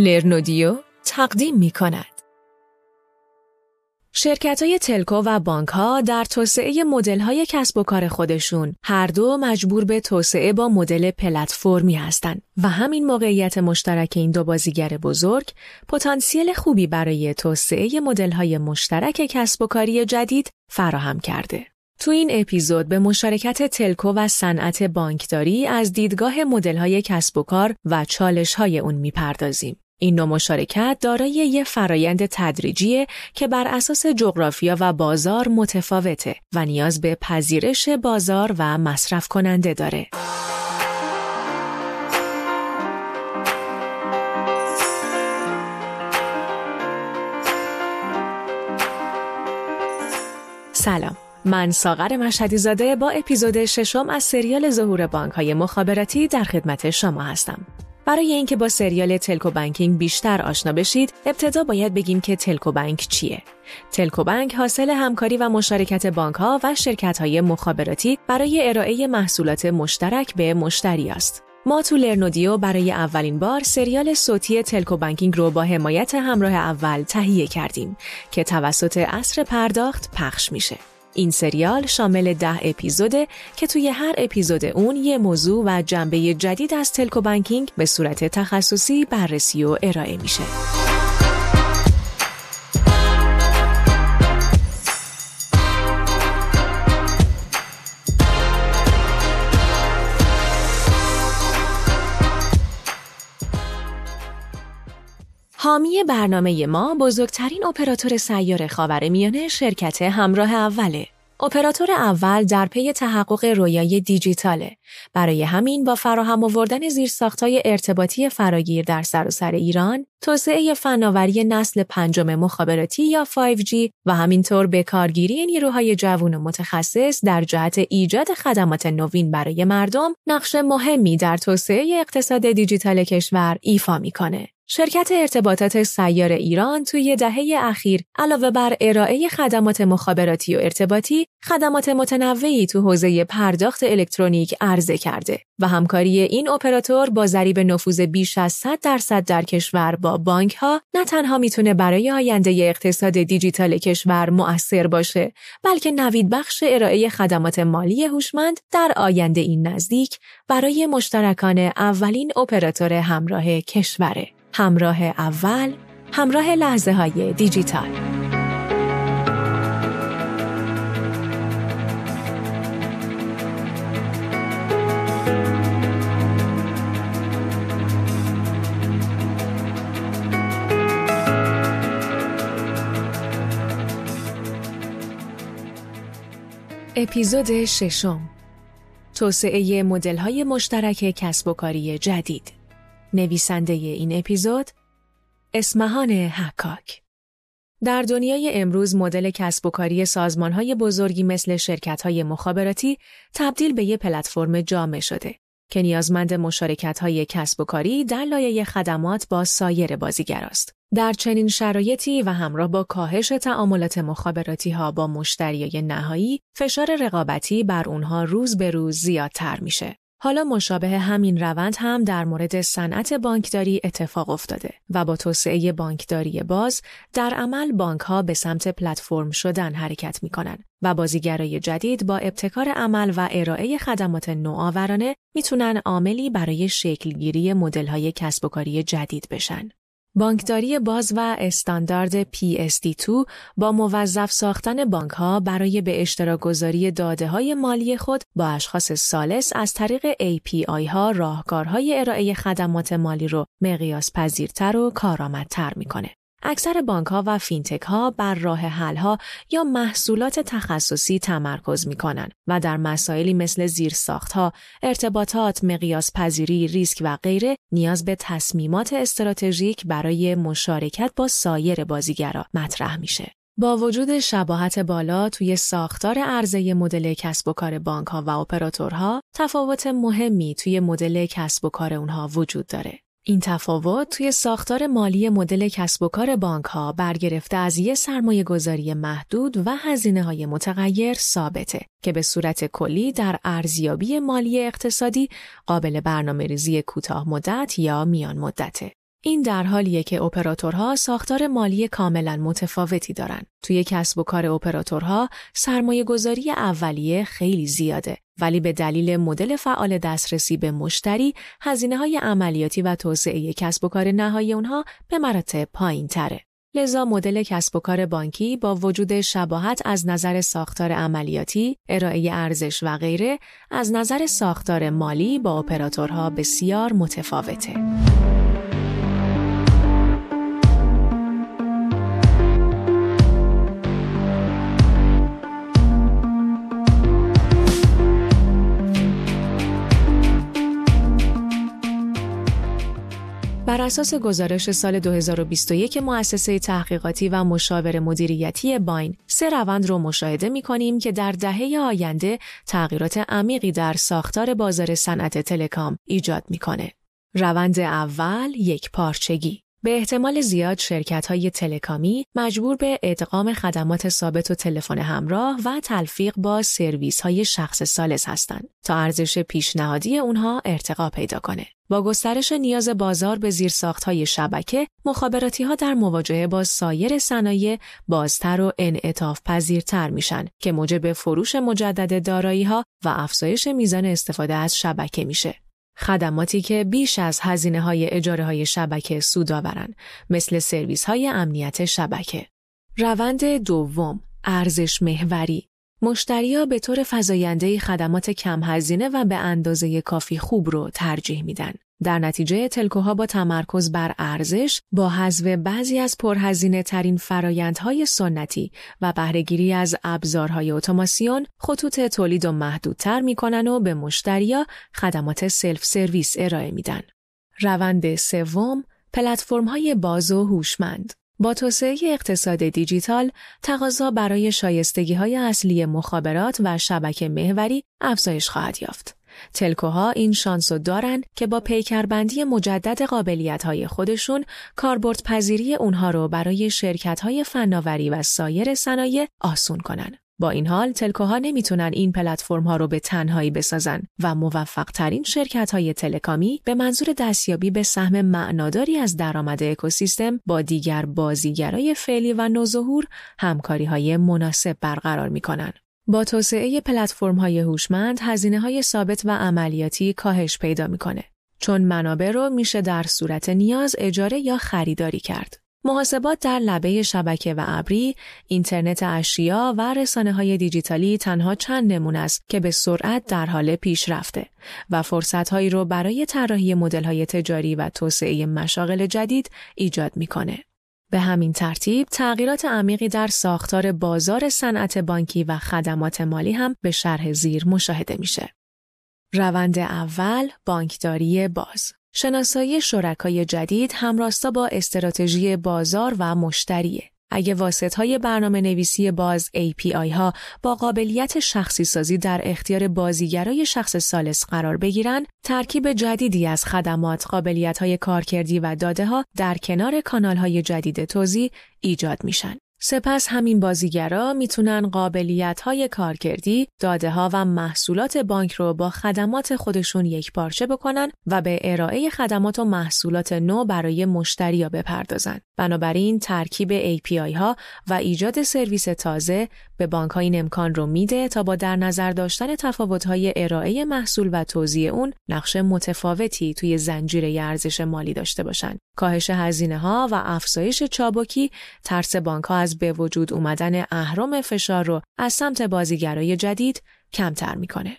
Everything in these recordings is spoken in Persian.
لرنودیو تقدیم می کند. شرکت های تلکو و بانک ها در توسعه مدل های کسب و کار خودشون هر دو مجبور به توسعه با مدل پلتفرمی هستند و همین موقعیت مشترک این دو بازیگر بزرگ پتانسیل خوبی برای توسعه مدل های مشترک کسب و کاری جدید فراهم کرده. تو این اپیزود به مشارکت تلکو و صنعت بانکداری از دیدگاه مدل‌های کسب و کار و چالش‌های اون می‌پردازیم. این نوع مشارکت دارای یه فرایند تدریجیه که بر اساس جغرافیا و بازار متفاوته و نیاز به پذیرش بازار و مصرف کننده داره. سلام من ساغر مشهدی زاده با اپیزود ششم از سریال ظهور بانک های مخابراتی در خدمت شما هستم. برای اینکه با سریال تلکو بانکینگ بیشتر آشنا بشید، ابتدا باید بگیم که تلکو بانک چیه. تلکو بانک حاصل همکاری و مشارکت بانک ها و شرکت های مخابراتی برای ارائه محصولات مشترک به مشتری است. ما تو لرنودیو برای اولین بار سریال صوتی تلکو بانکینگ رو با حمایت همراه اول تهیه کردیم که توسط اصر پرداخت پخش میشه. این سریال شامل ده اپیزوده که توی هر اپیزود اون یه موضوع و جنبه جدید از تلکو بانکینگ به صورت تخصصی بررسی و ارائه میشه. حامی برنامه ما بزرگترین اپراتور سیار خاورمیانه شرکت همراه اوله. اپراتور اول در پی تحقق رویای دیجیتاله. برای همین با فراهم آوردن زیرساختهای ارتباطی فراگیر در سراسر ایران، توسعه فناوری نسل پنجم مخابراتی یا 5G و همینطور به کارگیری نیروهای جوان و متخصص در جهت ایجاد خدمات نوین برای مردم، نقش مهمی در توسعه اقتصاد دیجیتال کشور ایفا می‌کنه. شرکت ارتباطات سیار ایران توی دهه اخیر علاوه بر ارائه خدمات مخابراتی و ارتباطی، خدمات متنوعی تو حوزه پرداخت الکترونیک عرضه کرده و همکاری این اپراتور با ضریب نفوذ بیش از 100 درصد در کشور با بانک ها نه تنها می‌تونه برای آینده اقتصاد دیجیتال کشور مؤثر باشه، بلکه نوید بخش ارائه خدمات مالی هوشمند در آینده این نزدیک برای مشترکان اولین اپراتور همراه کشوره. همراه اول همراه لحظه های دیجیتال. اپیزود ششم. توسعه مدل های مشترک کسب و کاری جدید. نویسنده این اپیزود اسمهان حکاک در دنیای امروز مدل کسب و کاری های بزرگی مثل های مخابراتی تبدیل به یک پلتفرم جامع شده که نیازمند های کسب و کاری در لایه خدمات با سایر بازیگر است. در چنین شرایطی و همراه با کاهش تعاملات مخابراتی ها با مشتریای نهایی، فشار رقابتی بر اونها روز به روز زیادتر میشه. حالا مشابه همین روند هم در مورد صنعت بانکداری اتفاق افتاده و با توسعه بانکداری باز در عمل بانک ها به سمت پلتفرم شدن حرکت می کنن و بازیگرای جدید با ابتکار عمل و ارائه خدمات نوآورانه می‌تونن عاملی برای شکلگیری مدل های کسب و کاری جدید بشن. بانکداری باز و استاندارد PSD2 با موظف ساختن بانک ها برای به اشتراک گذاری داده های مالی خود با اشخاص سالس از طریق API ها راهکارهای ارائه خدمات مالی رو مقیاس پذیرتر و کارآمدتر می‌کنه. اکثر بانک ها و فینتک ها بر راه حل ها یا محصولات تخصصی تمرکز می کنند و در مسائلی مثل زیرساخت ها، ارتباطات، مقیاس پذیری، ریسک و غیره نیاز به تصمیمات استراتژیک برای مشارکت با سایر بازیگرا مطرح میشه. با وجود شباهت بالا توی ساختار عرضه مدل کسب و کار بانک ها و اپراتورها، تفاوت مهمی توی مدل کسب و کار اونها وجود داره. این تفاوت توی ساختار مالی مدل کسب و کار بانک ها برگرفته از یه سرمایه گذاری محدود و هزینه های متغیر ثابته که به صورت کلی در ارزیابی مالی اقتصادی قابل برنامه ریزی کوتاه مدت یا میان مدته. این در حالیه که اپراتورها ساختار مالی کاملا متفاوتی دارن. توی کسب و کار اپراتورها سرمایه گذاری اولیه خیلی زیاده ولی به دلیل مدل فعال دسترسی به مشتری هزینه های عملیاتی و توسعه کسب و کار نهایی اونها به مراتب پایین تره. لذا مدل کسب و کار بانکی با وجود شباهت از نظر ساختار عملیاتی، ارائه ارزش و غیره از نظر ساختار مالی با اپراتورها بسیار متفاوته. بر اساس گزارش سال 2021 مؤسسه تحقیقاتی و مشاور مدیریتی باین سه روند رو مشاهده می کنیم که در دهه آینده تغییرات عمیقی در ساختار بازار صنعت تلکام ایجاد می‌کنه. روند اول یک پارچگی به احتمال زیاد شرکت های تلکامی مجبور به ادغام خدمات ثابت و تلفن همراه و تلفیق با سرویس های شخص سالس هستند تا ارزش پیشنهادی اونها ارتقا پیدا کنه. با گسترش نیاز بازار به زیرساخت های شبکه، مخابراتی ها در مواجهه با سایر صنایع بازتر و انعطاف پذیرتر میشن که موجب فروش مجدد دارایی ها و افزایش میزان استفاده از شبکه میشه. خدماتی که بیش از هزینه های اجاره های شبکه سود آورن مثل سرویس های امنیت شبکه. روند دوم ارزش محوری مشتریا به طور فزاینده خدمات کم هزینه و به اندازه کافی خوب رو ترجیح میدن. در نتیجه تلکوها با تمرکز بر ارزش با حذف بعضی از پرهزینه ترین فرایندهای سنتی و بهرهگیری از ابزارهای اتوماسیون خطوط تولید و محدودتر می‌کنن و به مشتریا خدمات سلف سرویس ارائه میدن. روند سوم پلتفرم های باز و هوشمند با توسعه اقتصاد دیجیتال، تقاضا برای شایستگی های اصلی مخابرات و شبکه محوری افزایش خواهد یافت. telco ها این شانس دارن که با پیکربندی مجدد قابلیت های خودشون کاربرد پذیری اونها رو برای شرکت های فناوری و سایر صنایع آسون کنن. با این حال تلکوها نمی‌تونن این پلتفرم ها رو به تنهایی بسازن و موفق ترین شرکت های تلکامی به منظور دستیابی به سهم معناداری از درآمد اکوسیستم با دیگر بازیگرای فعلی و نوظهور همکاری های مناسب برقرار می‌کنن. با توسعه پلتفرم های هوشمند هزینه های ثابت و عملیاتی کاهش پیدا می‌کنه چون منابع رو میشه در صورت نیاز اجاره یا خریداری کرد. محاسبات در لبه شبکه و ابری، اینترنت اشیا و رسانه های دیجیتالی تنها چند نمونه است که به سرعت در حال پیشرفته و فرصتهایی رو برای طراحی های تجاری و توسعه مشاغل جدید ایجاد می‌کنه. به همین ترتیب تغییرات عمیقی در ساختار بازار صنعت بانکی و خدمات مالی هم به شرح زیر مشاهده میشه. روند اول بانکداری باز شناسایی شرکای جدید همراستا با استراتژی بازار و مشتریه. اگه واسط های برنامه نویسی باز API ها با قابلیت شخصی سازی در اختیار بازیگرای شخص سالس قرار بگیرن، ترکیب جدیدی از خدمات، قابلیت های کارکردی و داده ها در کنار کانال های جدید توزیع ایجاد میشن. سپس همین بازیگرا می‌تونن قابلیت های کارکردی، داده ها و محصولات بانک رو با خدمات خودشون یک پارچه بکنن و به ارائه خدمات و محصولات نو برای مشتریا بپردازن. بنابراین ترکیب API ها و ایجاد سرویس تازه به بانک ها این امکان رو میده تا با در نظر داشتن تفاوت های ارائه محصول و توزیع اون نقش متفاوتی توی زنجیره ارزش مالی داشته باشن. کاهش هزینه ها و افزایش چابکی ترس بانک ها از به وجود اومدن اهرام فشار رو از سمت بازیگرای جدید کمتر می‌کنه.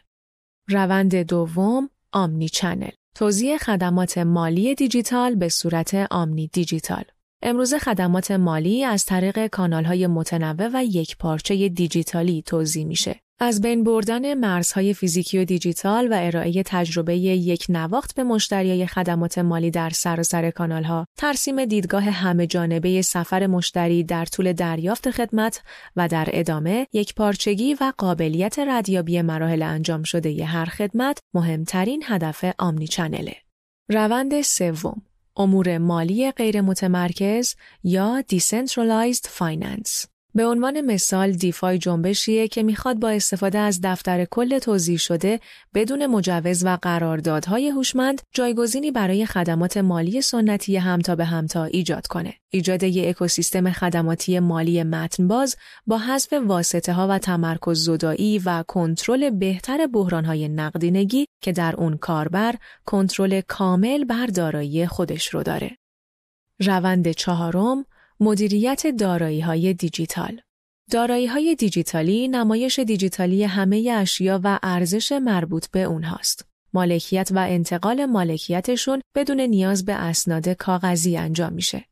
روند دوم آمنی چنل توزیع خدمات مالی دیجیتال به صورت آمنی دیجیتال امروز خدمات مالی از طریق کانالهای متنوع و یک پارچه دیجیتالی توضیح میشه. از بین بردن مرزهای فیزیکی و دیجیتال و ارائه تجربه یک نواخت به مشتریای خدمات مالی در سراسر سر کانال ها، ترسیم دیدگاه همه جانبه سفر مشتری در طول دریافت خدمت و در ادامه یک پارچگی و قابلیت ردیابی مراحل انجام شده ی هر خدمت مهمترین هدف آمنی چنله. روند سوم امور مالی غیر متمرکز یا Decentralized Finance به عنوان مثال دیفای جنبشیه که می‌خواد با استفاده از دفتر کل توضیح شده بدون مجوز و قراردادهای هوشمند جایگزینی برای خدمات مالی سنتی همتا به همتا ایجاد کنه. ایجاد یک اکوسیستم خدماتی مالی متنباز با حذف واسطه ها و تمرکز زدایی و کنترل بهتر بحران های نقدینگی که در اون کاربر کنترل کامل بر دارایی خودش رو داره. روند چهارم مدیریت دارایی های دیجیتال دارایی های دیجیتالی نمایش دیجیتالی همه اشیا و ارزش مربوط به اونهاست. مالکیت و انتقال مالکیتشون بدون نیاز به اسناد کاغذی انجام میشه.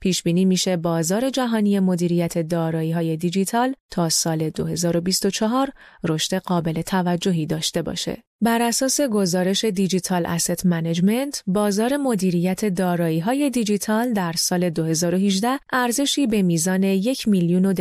پیش بینی میشه بازار جهانی مدیریت دارایی های دیجیتال تا سال 2024 رشد قابل توجهی داشته باشه. بر اساس گزارش Digital Asset Management، بازار مدیریت دارایی های دیجیتال در سال 2018 ارزشی به میزان یک میلیون و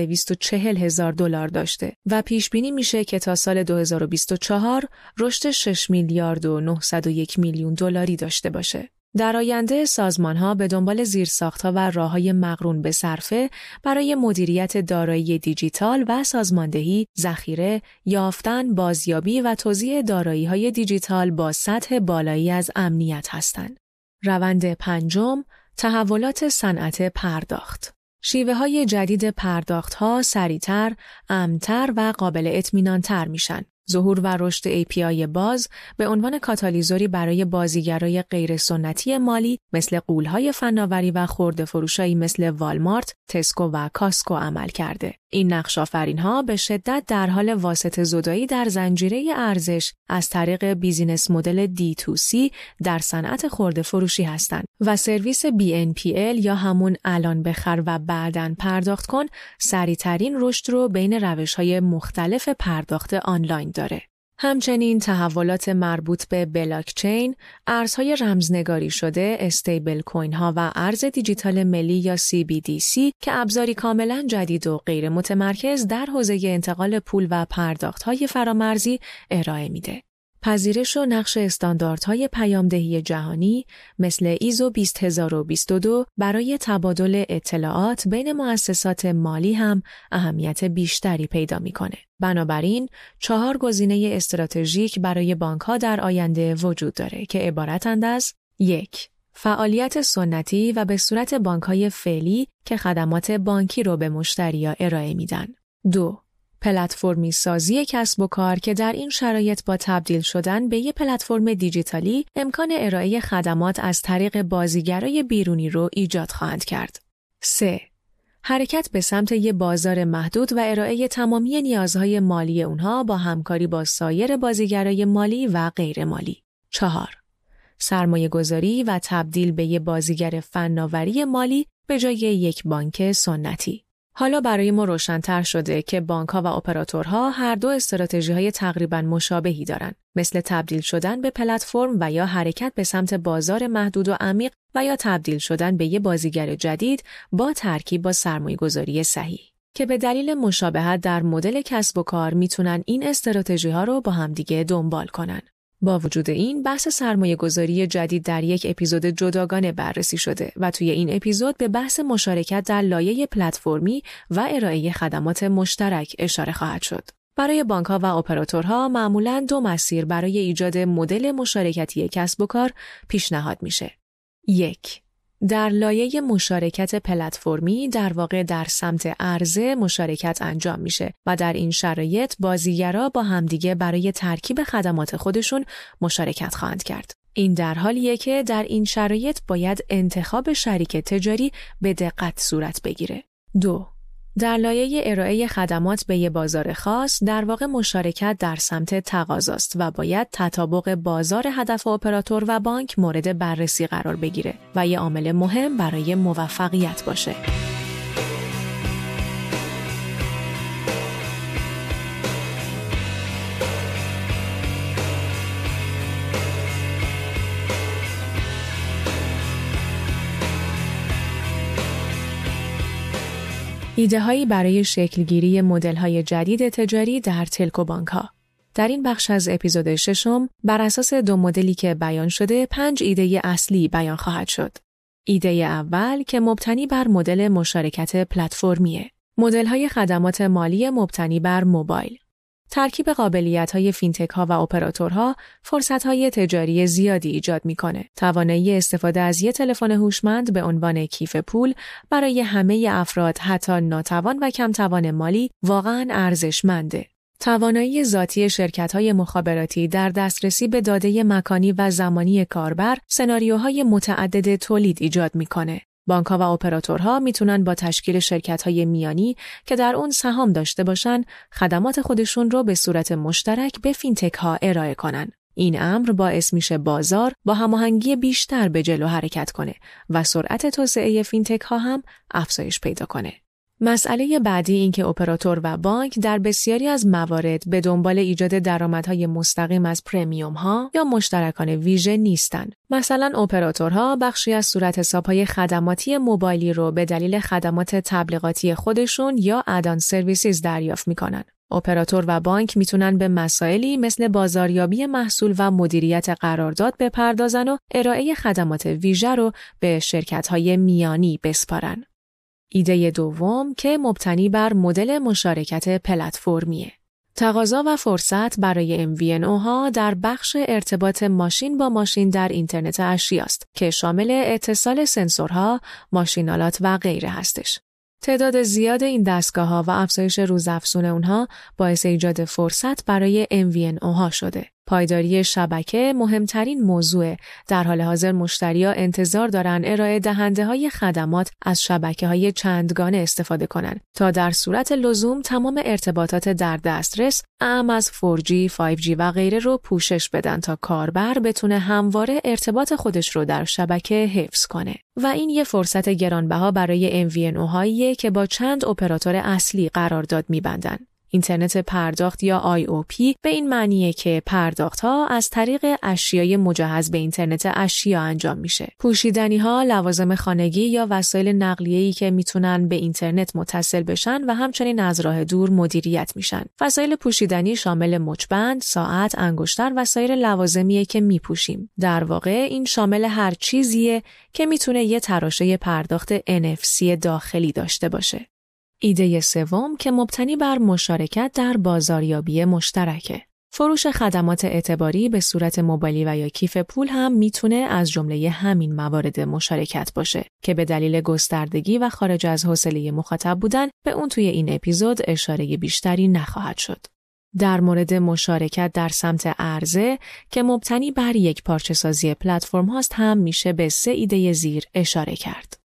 هزار دلار داشته و پیش بینی میشه که تا سال 2024 رشد 6 میلیارد و 901 میلیون دلاری داشته باشه. در آینده سازمان ها به دنبال زیرساختها و راه های مقرون به صرفه برای مدیریت دارایی دیجیتال و سازماندهی، ذخیره، یافتن، بازیابی و توزیع دارایی های دیجیتال با سطح بالایی از امنیت هستند. روند پنجم، تحولات صنعت پرداخت شیوه های جدید پرداخت ها سریعتر، امن‌تر و قابل اطمینان تر میشن ظهور و رشد API باز به عنوان کاتالیزوری برای بازیگرای غیر سنتی مالی مثل غول‌های فناوری و خرده فروشایی مثل والمارت، تسکو و Costco عمل کرده. این نقش ها به شدت در حال واسط زدایی در زنجیره ارزش از طریق business model D2C در صنعت خرده فروشی هستند و سرویس BNPL یا همون الان بخر و بعدا پرداخت کن سریعترین رشد رو بین روش های مختلف پرداخت آنلاین داره. همچنین تحولات مربوط به بلاکچین، ارزهای رمزنگاری شده، stablecoin ها و ارز دیجیتال ملی یا CBDC که ابزاری کاملا جدید و غیر متمرکز در حوزه انتقال پول و پرداخت های فرامرزی ارائه میده. پذیرش و نقش استانداردهای پیامدهی جهانی مثل ایزو 20022 برای تبادل اطلاعات بین مؤسسات مالی هم اهمیت بیشتری پیدا می‌کنه. بنابراین چهار گزینه استراتژیک برای بانک در آینده وجود داره که عبارتند از یک فعالیت سنتی و به صورت بانک های فعلی که خدمات بانکی رو به مشتری ارائه میدن. دو پلتفرمی سازی کسب و کار که در این شرایط با تبدیل شدن به یک پلتفرم دیجیتالی امکان ارائه خدمات از طریق بازیگرای بیرونی رو ایجاد خواهند کرد. 3. حرکت به سمت یک بازار محدود و ارائه تمامی نیازهای مالی اونها با همکاری با سایر بازیگرای مالی و غیر مالی. 4. سرمایه گذاری و تبدیل به یک بازیگر فناوری مالی به جای یک بانک سنتی. حالا برای ما روشنتر شده که بانک ها و اپراتورها هر دو استراتژی های تقریبا مشابهی دارند مثل تبدیل شدن به پلتفرم و یا حرکت به سمت بازار محدود و عمیق و یا تبدیل شدن به یک بازیگر جدید با ترکیب با سرمایه گذاری صحیح که به دلیل مشابهت در مدل کسب و کار می‌تونن این استراتژی ها رو با همدیگه دنبال کنن. با وجود این بحث سرمایه گذاری جدید در یک اپیزود جداگانه بررسی شده و توی این اپیزود به بحث مشارکت در لایه پلتفرمی و ارائه خدمات مشترک اشاره خواهد شد. برای بانک ها و اپراتورها معمولا دو مسیر برای ایجاد مدل مشارکتی کسب و کار پیشنهاد میشه. یک در لایه مشارکت پلتفرمی در واقع در سمت عرضه مشارکت انجام میشه و در این شرایط بازیگرا با همدیگه برای ترکیب خدمات خودشون مشارکت خواهند کرد. این در حالیه که در این شرایط باید انتخاب شریک تجاری به دقت صورت بگیره. دو در لایه ارائه خدمات به یه بازار خاص در واقع مشارکت در سمت تقاضاست و باید تطابق بازار هدف اپراتور و بانک مورد بررسی قرار بگیره و یه عامل مهم برای موفقیت باشه. ایده هایی برای شکلگیری مدل های جدید تجاری در تلکو بانک ها. در این بخش از اپیزود ششم بر اساس دو مدلی که بیان شده پنج ایده اصلی بیان خواهد شد. ایده اول که مبتنی بر مدل مشارکت پلتفرمیه. مدل های خدمات مالی مبتنی بر موبایل ترکیب قابلیت های فینتک ها و اپراتورها فرصت های تجاری زیادی ایجاد می‌کنه. توانایی استفاده از یک تلفن هوشمند به عنوان کیف پول برای همه افراد حتی ناتوان و کم توان مالی واقعا ارزشمنده. توانایی ذاتی شرکت های مخابراتی در دسترسی به داده مکانی و زمانی کاربر سناریوهای متعدد تولید ایجاد می‌کنه. بانکها و اپراتورها می‌تونن با تشکیل شرکت های میانی که در اون سهام داشته باشن خدمات خودشون رو به صورت مشترک به فینتک ها ارائه کنن. این امر باعث میشه بازار با هماهنگی بیشتر به جلو حرکت کنه و سرعت توسعه فینتک ها هم افزایش پیدا کنه. مسئله بعدی این که اپراتور و بانک در بسیاری از موارد به دنبال ایجاد درآمدهای مستقیم از premium ها یا مشترکان ویژه نیستند. مثلا اپراتورها بخشی از صورت حسابهای خدماتی موبایلی رو به دلیل خدمات تبلیغاتی خودشون یا add-on services دریافت می‌کنن. اپراتور و بانک می‌تونن به مسائلی مثل بازاریابی محصول و مدیریت قرارداد بپردازن و ارائه خدمات ویژه رو به شرکت‌های میانی بسپارن. ایده دوم که مبتنی بر مدل مشارکت پلتفرمیه. تقاضا و فرصت برای MVNO ها در بخش ارتباط ماشین با ماشین در اینترنت اشیاست که شامل اتصال سنسورها، ماشینالات و غیره هستش. تعداد زیاد این دستگاه ها و افزایش روزافزون اونها باعث ایجاد فرصت برای MVNO ها شده. پایداری شبکه مهمترین موضوع در حال حاضر مشتریا انتظار دارن ارائه دهنده های خدمات از شبکه های چندگانه استفاده کنند تا در صورت لزوم تمام ارتباطات در دسترس اعم از 4G, 5G و غیره رو پوشش بدن تا کاربر بتونه همواره ارتباط خودش رو در شبکه حفظ کنه. و این یه فرصت گرانبها برای MVNO هاییه که با چند اپراتور اصلی قرارداد میبندن. اینترنت پرداخت یا IOP به این معنیه که پرداخت ها از طریق اشیای مجهز به اینترنت اشیا انجام میشه. پوشیدنی ها لوازم خانگی یا وسایل نقلیه‌ای که می‌تونن به اینترنت متصل بشن و همچنین از راه دور مدیریت میشن. وسایل پوشیدنی شامل مچبند، ساعت، انگشتر و سایر لوازمیه که میپوشیم. در واقع این شامل هر چیزیه که می‌تونه یه تراشه پرداخت NFC داخلی داشته باشه. ایده سوم که مبتنی بر مشارکت در بازاریابی مشترکه. فروش خدمات اعتباری به صورت موبایلی و یا کیف پول هم می‌تونه از جمله همین موارد مشارکت باشه که به دلیل گستردگی و خارج از حوصله مخاطب بودن به اون توی این اپیزود اشاره بیشتری نخواهد شد. در مورد مشارکت در سمت عرضه که مبتنی بر یک پارچه سازی پلتفرم هاست هم میشه به سه ایده زیر اشاره کرد.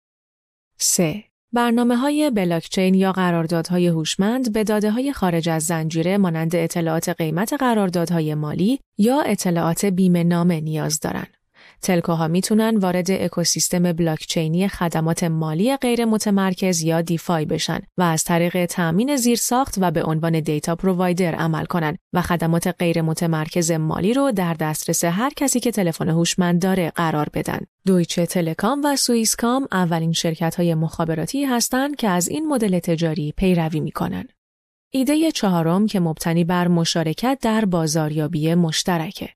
3. برنامه های بلاکچین یا قراردادهای هوشمند به داده های خارج از زنجیره مانند اطلاعات قیمت قراردادهای مالی یا اطلاعات بیمه نامه نیاز دارند. تلکوها می‌تونن وارد اکوسیستم بلاکچینی خدمات مالی غیر متمرکز یا دیفای بشن و از طریق تأمین زیرساخت و به عنوان دیتا پرووایدر عمل کنن و خدمات غیر متمرکز مالی رو در دسترس هر کسی که تلفن هوشمند داره قرار بدن. دویچه تلکام و سوئیسکام اولین شرکت های مخابراتی هستند که از این مدل تجاری پیروی می‌کنن. ایده چهارم که مبتنی بر مشارکت در بازاریابی مشترکه.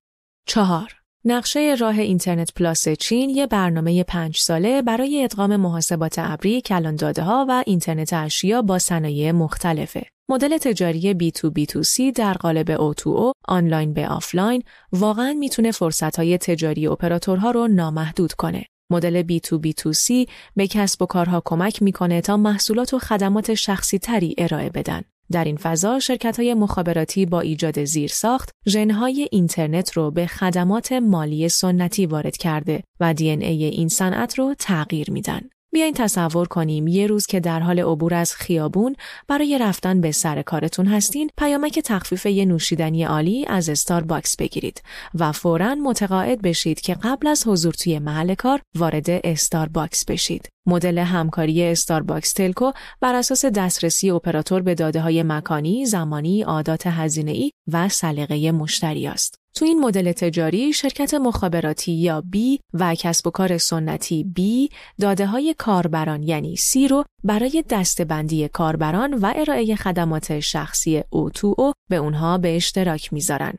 چهار نقشه راه Internet Plus چین یه برنامه پنج ساله برای ادغام محاسبات ابری، کلان داده ها و اینترنت اشیا با صنایع مختلفه. مدل تجاری B2B2C در قالب O2O آنلاین به آفلاین واقعا می‌تونه فرصتهای تجاری اپراتورها رو نامحدود کنه. مدل B2B2C به کسب و کارها کمک می‌کنه تا محصولات و خدمات شخصی تری ارائه بدن. در این فضا شرکت های مخابراتی با ایجاد زیرساخت ژنهای اینترنت رو به خدمات مالی سنتی وارد کرده و دی ای این صنعت رو تغییر میدن. بیاین تصور کنیم یه روز که در حال عبور از خیابون برای رفتن به سر کارتون هستین پیامک تخفیف یه نوشیدنی عالی از استارباکس بگیرید و فوراً متقاعد بشید که قبل از حضور توی محل کار وارد استارباکس بشید. مدل همکاری استارباکس telco بر اساس دسترسی اپراتور به داده های مکانی، زمانی، عادات هزینه‌ای و سلیقه مشتری است. تو این مدل تجاری شرکت مخابراتی یا B و کسب و کار سنتی B داده های کاربران یعنی C رو برای دسته‌بندی کاربران و ارائه خدمات شخصی O2O به اونها به اشتراک می‌ذارن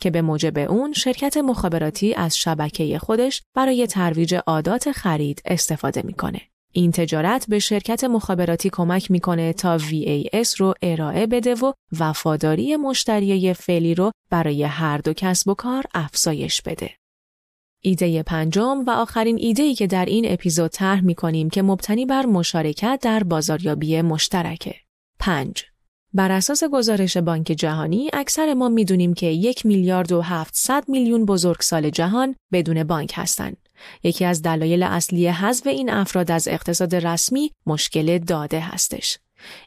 که به موجب اون شرکت مخابراتی از شبکه خودش برای ترویج عادات خرید استفاده می‌کنه. این تجارت به شرکت مخابراتی کمک می‌کنه تا VAS رو ارائه بده و وفاداری مشتریای فعلی رو برای هر دو کسب و کار افزایش بده. ایده پنجم و آخرین ایده که در این اپیزود طرح می کنیم که مبتنی بر مشارکت در بازاریابی مشترکه. 5. بر اساس گزارش بانک جهانی اکثر ما می‌دونیم که یک میلیارد و 700 میلیون بزرگسال جهان بدون بانک هستند. یکی از دلایل اصلی حذف این افراد از اقتصاد رسمی مشکل داده هستش.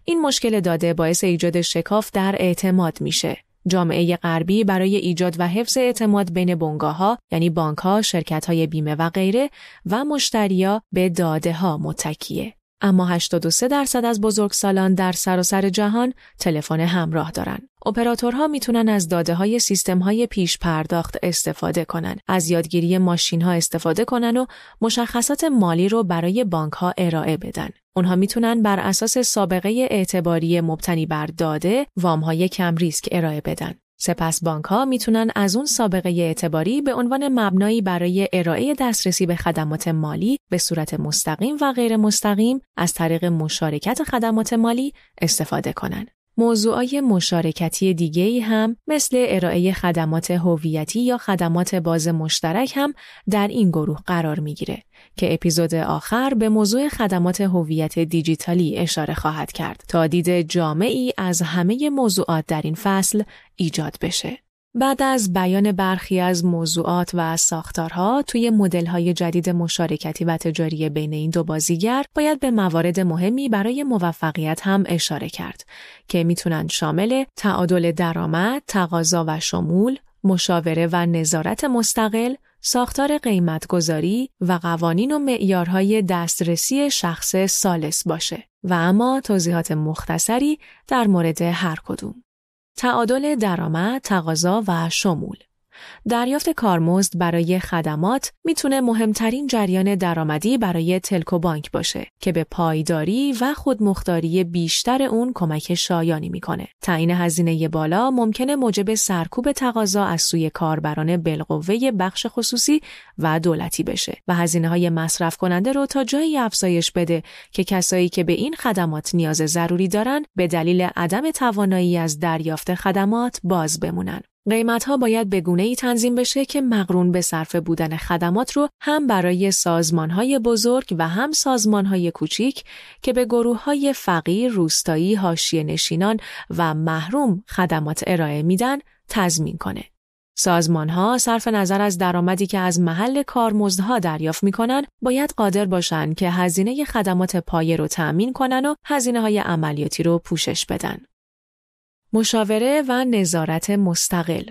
این مشکل داده باعث ایجاد شکاف در اعتماد میشه. جامعه غربی برای ایجاد و حفظ اعتماد بین بنگاه ها یعنی بانک ها، شرکت های بیمه و غیره و مشتریا به داده ها متکیه. اما 83 درصد از بزرگسالان در سراسر جهان تلفن همراه دارند. اپراتورها می‌تونن از داده های سیستم های پیش پرداخت استفاده کنن، از یادگیری ماشین ها استفاده کنن و مشخصات مالی رو برای بانک ها ارائه بدن. اونها می‌تونن بر اساس سابقه اعتباری مبتنی بر داده وام های کم ریسک ارائه بدن. سپس بانک ها می‌تونن از اون سابقه اعتباری به عنوان مبنایی برای ارائه دسترسی به خدمات مالی به صورت مستقیم و غیر مستقیم از طریق مشارکت خدمات مالی استفاده کنند. موضوعای مشارکتی دیگه ای هم مثل ارائه خدمات هویتی یا خدمات باز مشترک هم در این گروه قرار می‌گیره که اپیزود آخر به موضوع خدمات هویت دیجیتالی اشاره خواهد کرد تا دید جامعی از همه موضوعات در این فصل ایجاد بشه. بعد از بیان برخی از موضوعات و ساختارها توی مدل‌های جدید مشارکتی و تجاری بین این دو بازیگر باید به موارد مهمی برای موفقیت هم اشاره کرد که می‌تونن شامل تعادل درآمد، تقاضا و شمول، مشاوره و نظارت مستقل، ساختار قیمتگذاری و قوانین و معیارهای دسترسی شخص سالس باشه و اما توضیحات مختصری در مورد هر کدوم. تعادل درآمد، تقاضا و شمول دریافت کارمزد برای خدمات می‌تونه مهمترین جریان درآمدی برای تلکو بانک باشه که به پایداری و خودمختاری بیشتر اون کمک شایانی می‌کنه. تعیین هزینه بالا ممکنه موجب سرکوب تقاضا از سوی کاربران بالقوه بخش خصوصی و دولتی بشه و هزینه های مصرف کننده رو تا جایی افزایش بده که کسایی که به این خدمات نیاز ضروری دارن به دلیل عدم توانایی از دریافت خدمات باز بمونن. قیمت ها باید به گونه ای تنظیم بشه که مقرون به صرف بودن خدمات رو هم برای سازمان های بزرگ و هم سازمان های کوچیک که به گروه های فقیر، روستایی، حاشیه نشینان و محروم خدمات ارائه میدن تضمین کنه. سازمان ها صرف نظر از درآمدی که از محل کارمزدها دریافت می‌کنن باید قادر باشن که هزینه خدمات پایه رو تأمین کنن و هزینه های عملیاتی رو پوشش بدن. مشاوره و نظارت مستقل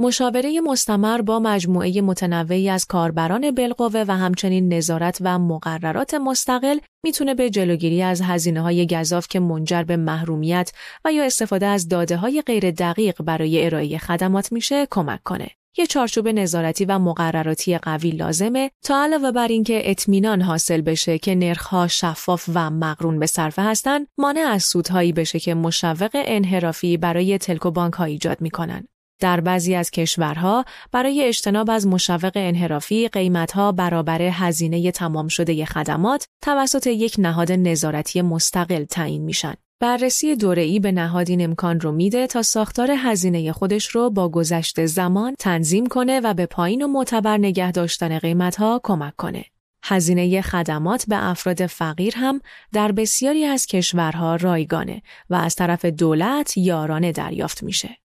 مشاوره مستمر با مجموعه متنوعی از کاربران بالقوه و همچنین نظارت و مقررات مستقل می‌تونه به جلوگیری از هزینه های گذاف که منجر به محرومیت و یا استفاده از داده های غیر دقیق برای ارائه خدمات میشه کمک کنه. یه چارچوب نظارتی و مقرراتی قوی لازمه تا علاوه بر اینکه اطمینان حاصل بشه که نرخها شفاف و مقرون به صرفه هستند مانع از سودهایی بشه که مشوق انحرافی برای تلکو بانک ها ایجاد می‌کنن در بعضی از کشورها برای اجتناب از مشوق انحرافی قیمتها برابر هزینه تمام شده خدمات توسط یک نهاد نظارتی مستقل تعیین میشن. بررسی دوره‌ای به نهاد این امکان رو میده تا ساختار هزینه خودش رو با گذشت زمان تنظیم کنه و به پایین و معتبر نگه داشتن قیمتها کمک کنه. هزینه خدمات به افراد فقیر هم در بسیاری از کشورها رایگانه و از طرف دولت یارانه دریافت میشه.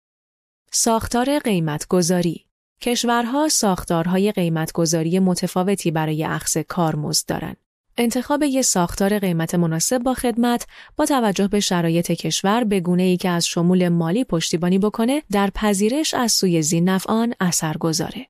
ساختار قیمتگذاری کشورها ساختارهای قیمتگذاری متفاوتی برای اخذ کارمزد دارند. انتخاب یک ساختار قیمت مناسب با خدمت با توجه به شرایط کشور به گونه ای که از شمول مالی پشتیبانی بکنه در پذیرش از سوی زینفعان اثر گذاره.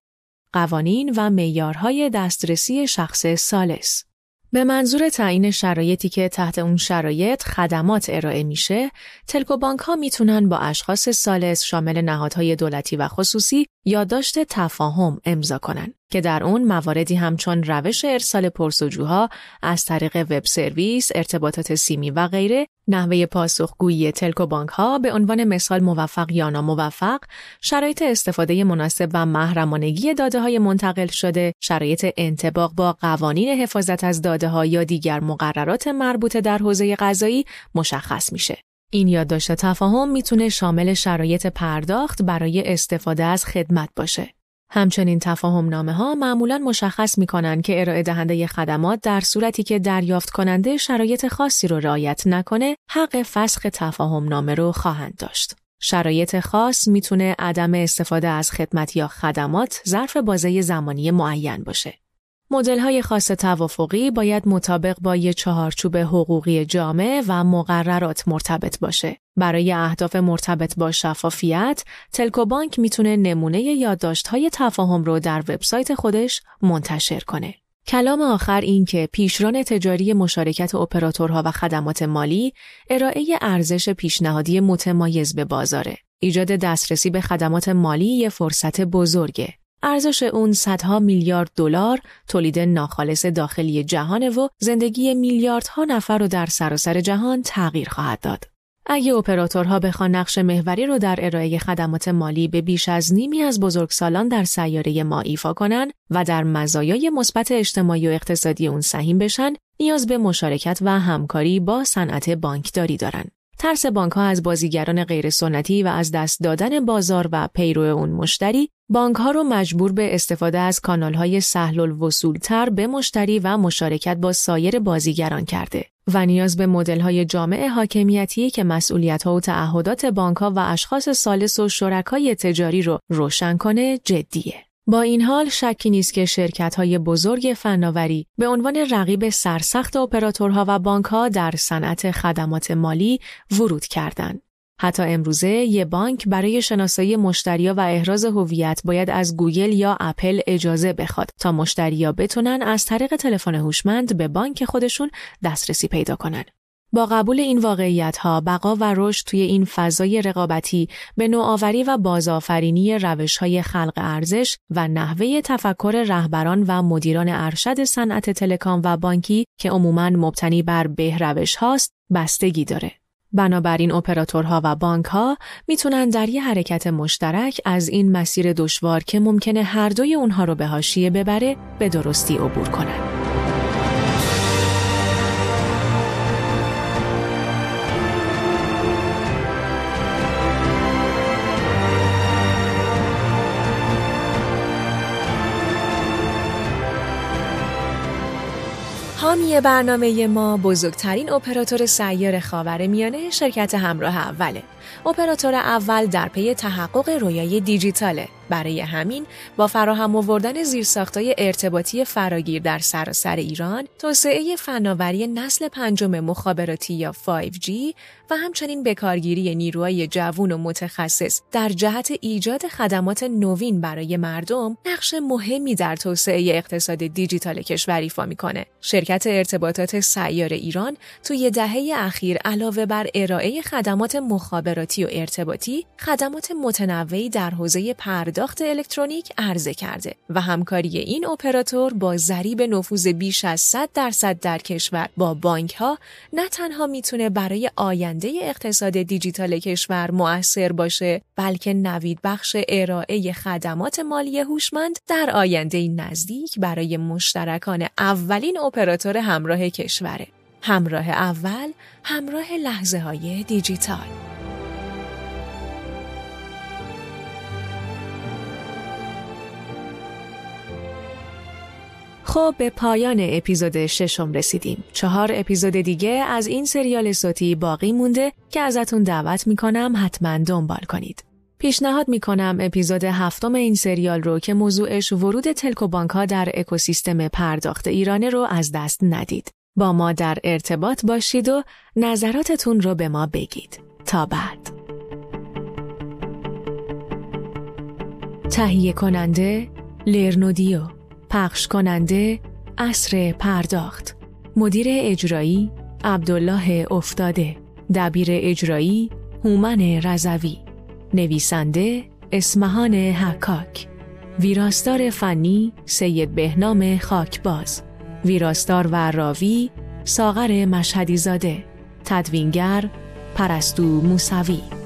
قوانین و معیارهای دسترسی شخص سالس به منظور تعیین شرایطی که تحت اون شرایط خدمات ارائه میشه، تلکو بانک ها می‌تونن با اشخاص سالس شامل نهادهای دولتی و خصوصی یادداشت تفاهم امضا کنن. که در اون مواردی همچون روش ارسال پرسجوها از طریق وب سرویس، ارتباطات سیمی و غیره، نحوه پاسخگویی تلکو بانک ها به عنوان مثال موفق یا ناموفق، شرایط استفاده مناسب و محرمانگی داده های منتقل شده، شرایط انتباق با قوانین حفاظت از داده ها یا دیگر مقررات مربوطه در حوزه قضایی مشخص میشه. این یادداشت تفاهم می‌تونه شامل شرایط پرداخت برای استفاده از خدمت باشه. همچنین تفاهم نامه ها معمولا مشخص می کنند که ارائه دهنده خدمات در صورتی که دریافت کننده شرایط خاصی رو رعایت نکنه حق فسخ تفاهم نامه رو خواهند داشت. شرایط خاص می‌تونه عدم استفاده از خدمت یا خدمات ظرف بازه زمانی معین باشه. مدل های خاص توافقی باید مطابق با یه چهارچوب حقوقی جامع و مقررات مرتبط باشه. برای اهداف مرتبط با شفافیت، تلکو بانک می‌تونه نمونه یادداشت های تفاهم رو در وبسایت خودش منتشر کنه. کلام آخر این که پیشران تجاری مشارکت اپراتورها و خدمات مالی ارائه ارزش پیشنهادی متمایز به بازاره. ایجاد دسترسی به خدمات مالی یه فرصت بزرگه. ارزش اون صدها میلیارد دلار تولید ناخالص داخلی جهانه و زندگی میلیاردها نفر رو در سراسر جهان تغییر خواهد داد. اگه اپراتورها بخوان نقش محوری رو در ارائه خدمات مالی به بیش از نیمی از بزرگسالان در سیاره ما ایفا کنن و در مزایای مثبت اجتماعی و اقتصادی اون سهیم بشن، نیاز به مشارکت و همکاری با صنعت بانکداری دارن. ترس بانک ها از بازیگران غیر سنتی و از دست دادن بازار و پیرو اون مشتری بانک ها رو مجبور به استفاده از کانال های سهل الوصول تر به مشتری و مشارکت با سایر بازیگران کرده و نیاز به مدل های جامع حاکمیتی که مسئولیت ها و تعهدات بانک ها و اشخاص سالس و شرکای تجاری رو روشن کنه جدیه. با این حال شکی نیست که شرکت های بزرگ فناوری به عنوان رقیب سرسخت اپراتورها و بانک ها در صنعت خدمات مالی ورود کردند. حتی امروزه یه بانک برای شناسایی مشتریا و احراز هویت باید از گوگل یا اپل اجازه بخواد تا مشتریا بتونن از طریق تلفن هوشمند به بانک خودشون دسترسی پیدا کنن. با قبول این واقعیت ها بقا و رشد توی این فضای رقابتی به نوآوری و بازآفرینی روش های خلق ارزش و نحوه تفکر رهبران و مدیران ارشد صنعت تلکام و بانکی که عموماً مبتنی بر به روش هاست بستگی داره. بنابراین اپراتورها و بانک ها می‌تونن در یه حرکت مشترک از این مسیر دشوار که ممکنه هر دوی اونها رو به حاشیه ببره به درستی عبور کنن. برنامه ما بزرگترین اپراتور سیار خاور میانه شرکت همراه اوله. اپراتور اول در پی تحقق رویای دیجیتاله برای همین با فراهم آوردن زیرساختهای ارتباطی فراگیر در سراسر ایران، توسعه فناوری نسل پنجم مخابراتی یا 5G و همچنین بکارگیری نیروهای جوون و متخصص در جهت ایجاد خدمات نوین برای مردم نقش مهمی در توسعه اقتصاد دیجیتال کشور ایفا می‌کنه. شرکت ارتباطات سیار ایران توی دهه اخیر علاوه بر ارائه خدمات مخابراتی و ارتباطی، خدمات متنوعی در حوزه پرداخت پرداخت الکترونیک عرضه کرده و همکاری این اپراتور با ضریب نفوذ بیش از 100 درصد در کشور با بانک ها نه تنها می‌تونه برای آینده اقتصاد دیجیتال کشور مؤثر باشه بلکه نوید بخش ارائه خدمات مالی هوشمند در آینده نزدیک برای مشترکان اولین اپراتور همراه کشوره. همراه اول همراه لحظه های دیجیتال. خب به پایان اپیزود ششم رسیدیم. چهار اپیزود دیگه از این سریال صوتی باقی مونده که ازتون دعوت می‌کنم حتما دنبال کنید. پیشنهاد می‌کنم اپیزود هفتم این سریال رو که موضوعش ورود تلکو بانک ها در اکوسیستم پرداخت ایرانه رو از دست ندید. با ما در ارتباط باشید و نظراتتون رو به ما بگید. تا بعد. تهیه کننده لرنودیو پخش کننده اصر پرداخت. مدیر اجرایی عبدالله افتاده. دبیر اجرایی هومن رزوی نویسنده اسمهان حکاک. ویراستار فنی سید بهنام خاکباز. ویراستار و راوی ساغر مشهدی زاده تدوینگر پرستو موسوی.